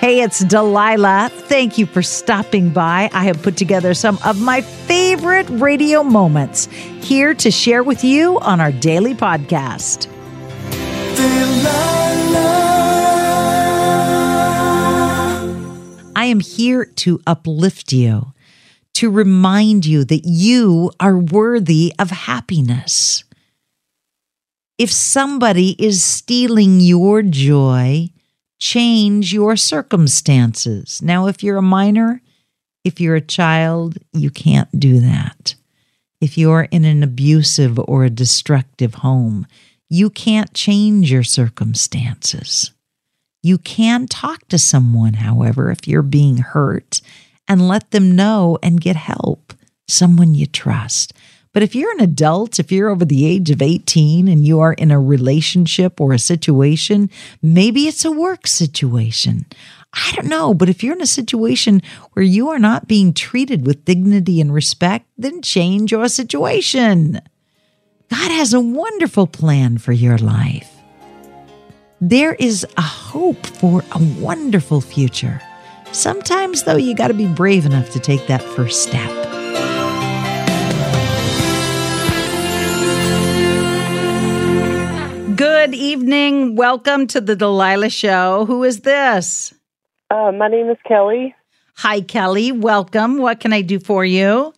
Hey, it's Delilah. Thank you for stopping by. I have put together some of my favorite radio moments here to share with you on our daily podcast. Delilah. I am here to uplift you, to remind you that you are worthy of happiness. If somebody is stealing your joy, change your circumstances. Now, if you're a minor, if you're a child, you can't do that. If you're in an abusive or a destructive home, you can't change your circumstances. You can talk to someone, however, if you're being hurt and let them know and get help, someone you trust. But if you're an adult, if you're over the age of 18 and you are in a relationship or a situation, maybe it's a work situation. I don't know, but if you're in a situation where you are not being treated with dignity and respect, then change your situation. God has a wonderful plan for your life. There is a hope for a wonderful future. Sometimes, though, you got to be brave enough to take that first step. Good evening. Welcome to the Delilah Show. Who is this? Uh, my name is Kelly. Hi, Kelly. Welcome. What can I do for you?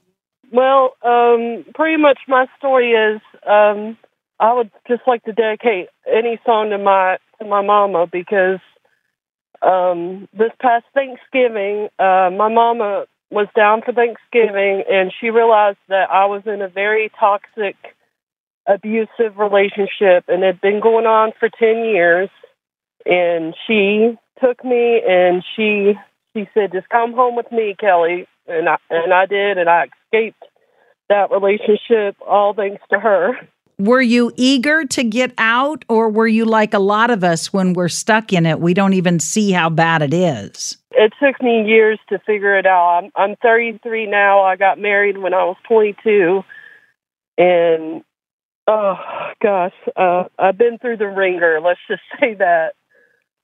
Well, um, pretty much my story is um, I would just like to dedicate any song to my to my mama because um, this past Thanksgiving, uh, my mama was down for Thanksgiving and she realized that I was in a very toxic, abusive relationship and it had been going on for 10 years. And she took me and she she said, "Just come home with me, Kelly." And I and I did, and I escaped that relationship all thanks to her. Were you eager to get out, or were you like a lot of us when we're stuck in it? We don't even see how bad it is. It took me years to figure it out. I'm I'm 33 now. I got married when I was 22, and oh gosh, uh, I've been through the ringer. Let's just say that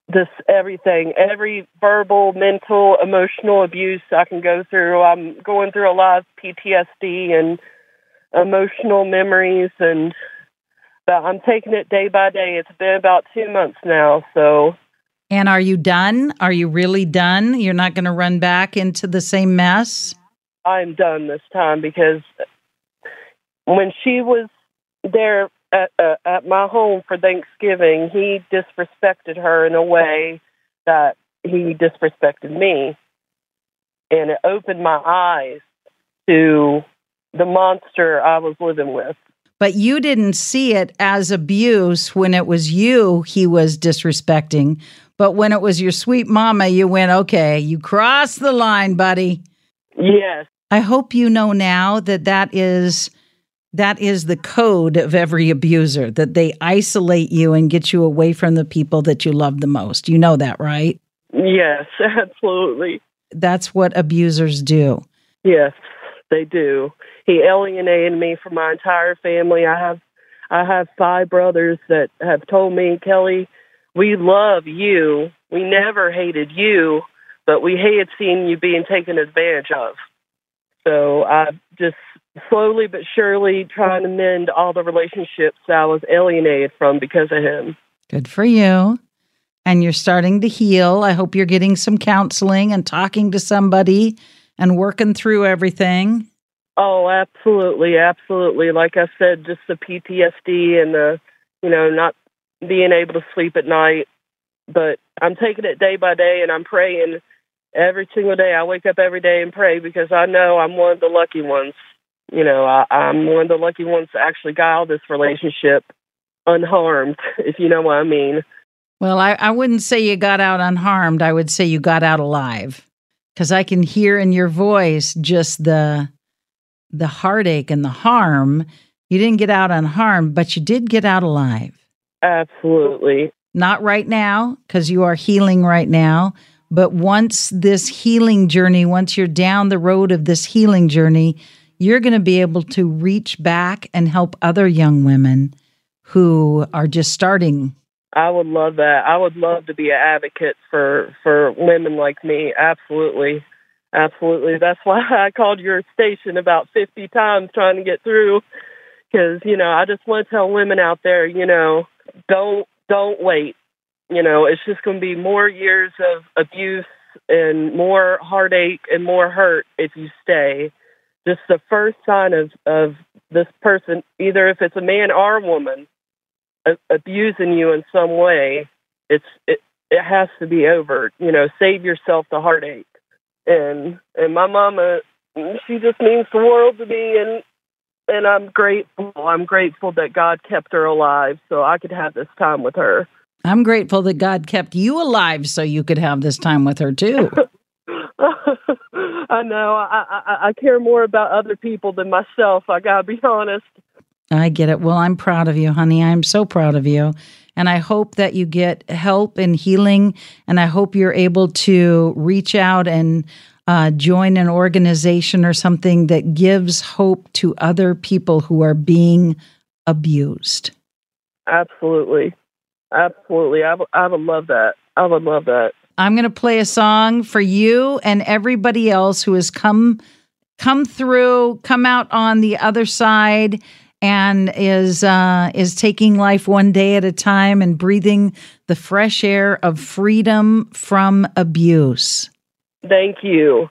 this everything, every verbal, mental, emotional abuse I can go through. I'm going through a lot of PTSD and emotional memories, and but I'm taking it day by day. It's been about two months now, so. And are you done? Are you really done? You're not going to run back into the same mess? I'm done this time because when she was there at, uh, at my home for Thanksgiving, he disrespected her in a way that he disrespected me. And it opened my eyes to the monster I was living with. But you didn't see it as abuse when it was you he was disrespecting. But when it was your sweet mama, you went, okay, you crossed the line, buddy. Yes. I hope you know now that that is that is the code of every abuser that they isolate you and get you away from the people that you love the most. You know that, right? Yes, absolutely. That's what abusers do. Yes, they do. He alienated me from my entire family. I have I have five brothers that have told me, Kelly, we love you. We never hated you, but we hated seeing you being taken advantage of. So I just slowly but surely trying to mend all the relationships I was alienated from because of him. Good for you. And you're starting to heal. I hope you're getting some counseling and talking to somebody and working through everything. Oh, absolutely, absolutely. Like I said, just the PTSD and the, you know, not being able to sleep at night. But I'm taking it day by day and I'm praying every single day. I wake up every day and pray because I know I'm one of the lucky ones you know, I, I'm one of the lucky ones to actually got out of this relationship unharmed, if you know what I mean. Well, I, I wouldn't say you got out unharmed. I would say you got out alive because I can hear in your voice just the the heartache and the harm. You didn't get out unharmed, but you did get out alive. Absolutely. Not right now because you are healing right now. But once this healing journey, once you're down the road of this healing journey, you're going to be able to reach back and help other young women who are just starting I would love that. I would love to be an advocate for for women like me. Absolutely. Absolutely. That's why I called your station about 50 times trying to get through cuz you know, I just want to tell women out there, you know, don't don't wait. You know, it's just going to be more years of abuse and more heartache and more hurt if you stay. Just the first sign of of this person, either if it's a man or a woman, a- abusing you in some way, it's it it has to be over. You know, save yourself the heartache. And and my mama, she just means the world to me, and and I'm grateful. I'm grateful that God kept her alive so I could have this time with her. I'm grateful that God kept you alive so you could have this time with her too. I know. I, I I care more about other people than myself. I gotta be honest. I get it. Well, I'm proud of you, honey. I'm so proud of you. And I hope that you get help and healing. And I hope you're able to reach out and uh, join an organization or something that gives hope to other people who are being abused. Absolutely. Absolutely. I, w- I would love that. I would love that. I'm going to play a song for you and everybody else who has come come through, come out on the other side and is uh, is taking life one day at a time and breathing the fresh air of freedom from abuse. Thank you.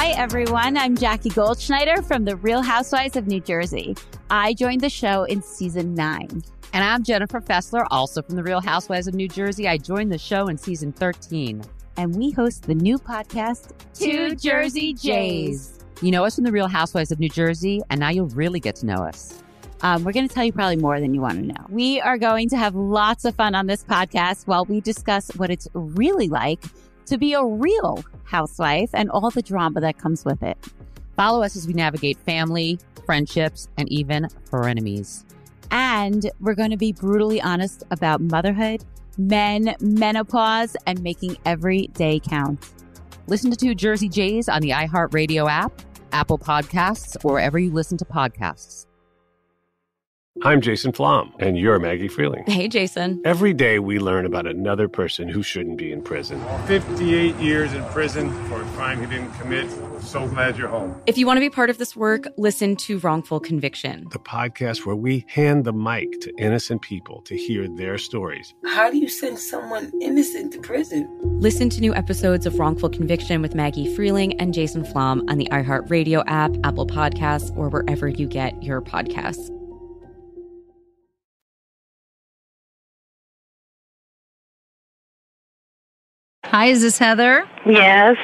Hi, everyone. I'm Jackie Goldschneider from The Real Housewives of New Jersey. I joined the show in season nine. And I'm Jennifer Fessler, also from The Real Housewives of New Jersey. I joined the show in season 13. And we host the new podcast, Two Jersey Jays. You know us from The Real Housewives of New Jersey, and now you'll really get to know us. Um, we're going to tell you probably more than you want to know. We are going to have lots of fun on this podcast while we discuss what it's really like to be a real housewife and all the drama that comes with it. Follow us as we navigate family, friendships, and even frenemies. And we're going to be brutally honest about motherhood, men, menopause, and making every day count. Listen to Two Jersey Jays on the iHeartRadio app, Apple Podcasts, or wherever you listen to podcasts. I'm Jason Flom, and you're Maggie Freleng. Hey, Jason. Every day we learn about another person who shouldn't be in prison. 58 years in prison for a crime he didn't commit. So glad you're home. If you want to be part of this work, listen to Wrongful Conviction, the podcast where we hand the mic to innocent people to hear their stories. How do you send someone innocent to prison? Listen to new episodes of Wrongful Conviction with Maggie Freleng and Jason Flom on the iHeartRadio app, Apple Podcasts, or wherever you get your podcasts. Hi, is this Heather? Yes.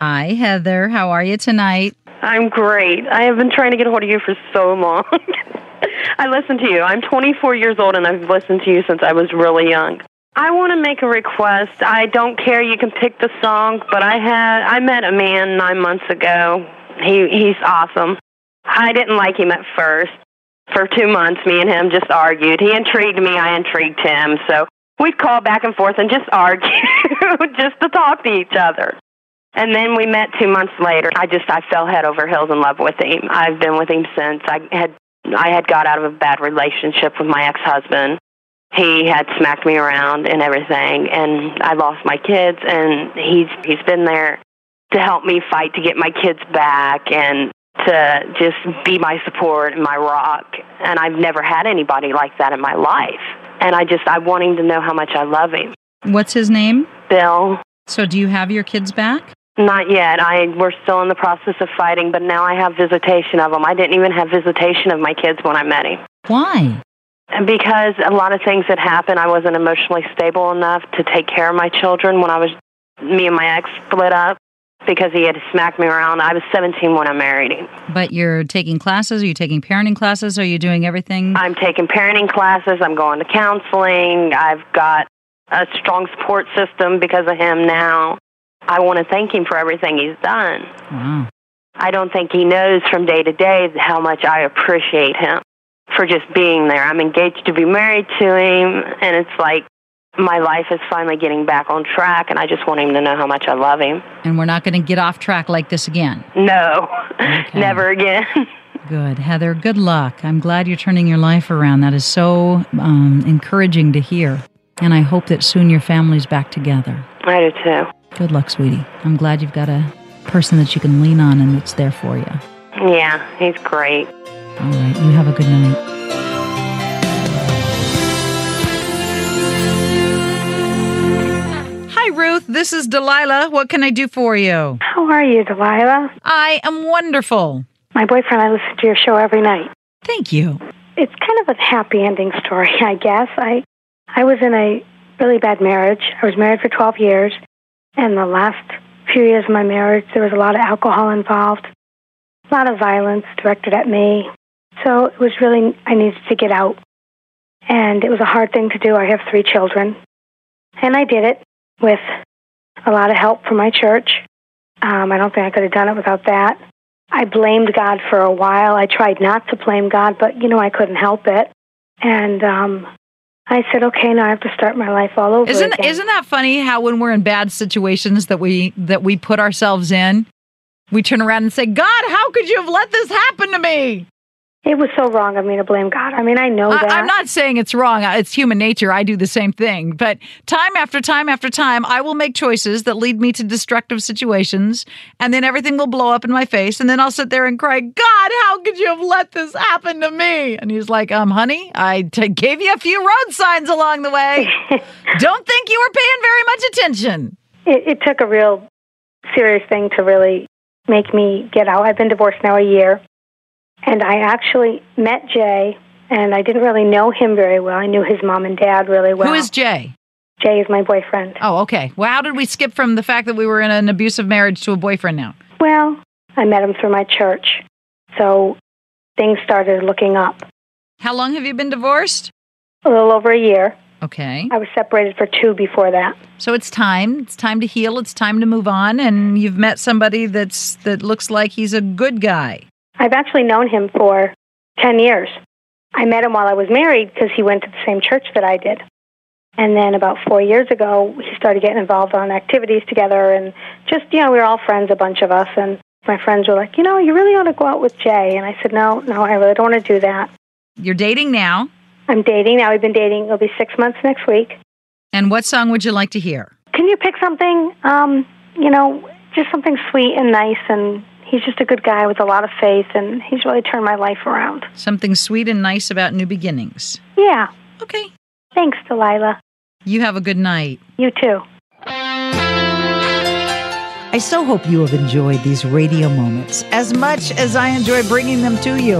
Hi, Heather. How are you tonight? I'm great. I have been trying to get a hold of you for so long. I listen to you. I'm 24 years old and I've listened to you since I was really young. I want to make a request. I don't care. You can pick the song, but I had I met a man nine months ago. He he's awesome. I didn't like him at first. For two months, me and him just argued. He intrigued me. I intrigued him. So we'd call back and forth and just argue, just to talk to each other. And then we met two months later. I just I fell head over heels in love with him. I've been with him since. I had I had got out of a bad relationship with my ex husband. He had smacked me around and everything, and I lost my kids. And he's he's been there to help me fight to get my kids back and to just be my support and my rock. And I've never had anybody like that in my life. And I just I want him to know how much I love him. What's his name? Bill. So, do you have your kids back? Not yet. I we're still in the process of fighting, but now I have visitation of them. I didn't even have visitation of my kids when I met him. Why? Because a lot of things had happened, I wasn't emotionally stable enough to take care of my children when I was me and my ex split up. Because he had smacked me around. I was 17 when I married him. But you're taking classes? Are you taking parenting classes? Are you doing everything? I'm taking parenting classes. I'm going to counseling. I've got a strong support system because of him now. I want to thank him for everything he's done. Wow. I don't think he knows from day to day how much I appreciate him for just being there. I'm engaged to be married to him, and it's like my life is finally getting back on track, and I just want him to know how much I love him. And we're not going to get off track like this again. No, never again. Good. Heather, good luck. I'm glad you're turning your life around. That is so um, encouraging to hear. And I hope that soon your family's back together. I do too. Good luck, sweetie. I'm glad you've got a person that you can lean on and that's there for you. Yeah, he's great. All right. You have a good night. Ruth. This is Delilah. What can I do for you? How are you, Delilah? I am wonderful. My boyfriend, I listen to your show every night. Thank you. It's kind of a happy ending story, I guess. I I was in a really bad marriage. I was married for 12 years, and the last few years of my marriage, there was a lot of alcohol involved, a lot of violence directed at me. So it was really, I needed to get out. And it was a hard thing to do. I have three children. And I did it with a lot of help from my church. Um, I don't think I could have done it without that. I blamed God for a while. I tried not to blame God, but you know I couldn't help it. And um, I said, okay, now I have to start my life all over Isn't again. isn't that funny how when we're in bad situations that we that we put ourselves in, we turn around and say, "God, how could you have let this happen to me?" It was so wrong of me to blame God. I mean, I know I, that. I'm not saying it's wrong. It's human nature. I do the same thing. But time after time after time, I will make choices that lead me to destructive situations, and then everything will blow up in my face, and then I'll sit there and cry, "God, how could you have let this happen to me?" And he's like, "Um, honey, I t- gave you a few road signs along the way. Don't think you were paying very much attention." it, it took a real serious thing to really make me get out. I've been divorced now a year, and I actually met Jay, and I didn't really know him very well. I knew his mom and dad really well. Who is Jay? Jay is my boyfriend. Oh, okay. Well, how did we skip from the fact that we were in an abusive marriage to a boyfriend now? Well, I met him through my church, so things started looking up. How long have you been divorced? A little over a year. Okay. I was separated for two before that. So it's time. It's time to heal. It's time to move on. And you've met somebody that's that looks like he's a good guy. I've actually known him for 10 years. I met him while I was married because he went to the same church that I did. And then about four years ago, he started getting involved on activities together and just, you know, we were all friends, a bunch of us. And my friends were like, you know, you really ought to go out with Jay. And I said, no, no, I really don't want to do that. You're dating now. I'm dating now. We've been dating. It'll be six months next week. And what song would you like to hear? Can you pick something, um, you know, just something sweet and nice? And he's just a good guy with a lot of faith, and he's really turned my life around. Something sweet and nice about new beginnings. Yeah. Okay. Thanks, Delilah. You have a good night. You too. I so hope you have enjoyed these radio moments as much as I enjoy bringing them to you.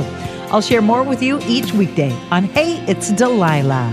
I'll share more with you each weekday on Hey, It's Delilah.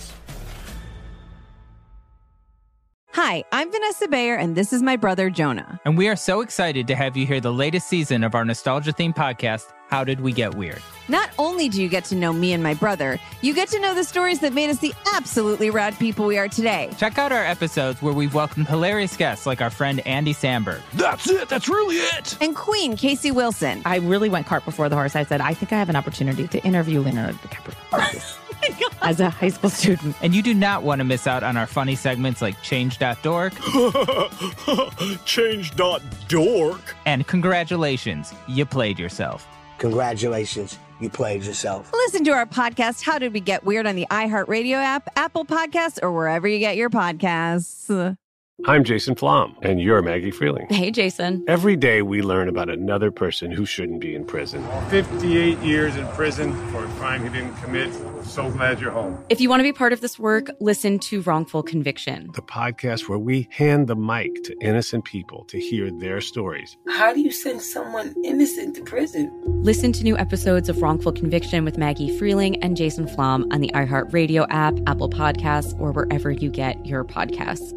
Hi, I'm Vanessa Bayer, and this is my brother Jonah. And we are so excited to have you hear the latest season of our nostalgia themed podcast, How Did We Get Weird? Not only do you get to know me and my brother, you get to know the stories that made us the absolutely rad people we are today. Check out our episodes where we've welcomed hilarious guests like our friend Andy Samberg. That's it. That's really it. And Queen Casey Wilson. I really went cart before the horse. I said, I think I have an opportunity to interview Leonardo DiCaprio. my God. as a high school student. And you do not want to miss out on our funny segments like Change.dork. Change.dork. And congratulations, you played yourself. Congratulations, you played yourself. Listen to our podcast, How Did We Get Weird, on the iHeartRadio app, Apple Podcasts, or wherever you get your podcasts. I'm Jason Flom, and you're Maggie Freleng. Hey, Jason. Every day we learn about another person who shouldn't be in prison. 58 years in prison for a crime he didn't commit. So glad you're home. If you want to be part of this work, listen to Wrongful Conviction, the podcast where we hand the mic to innocent people to hear their stories. How do you send someone innocent to prison? Listen to new episodes of Wrongful Conviction with Maggie Freleng and Jason Flom on the iHeartRadio app, Apple Podcasts, or wherever you get your podcasts.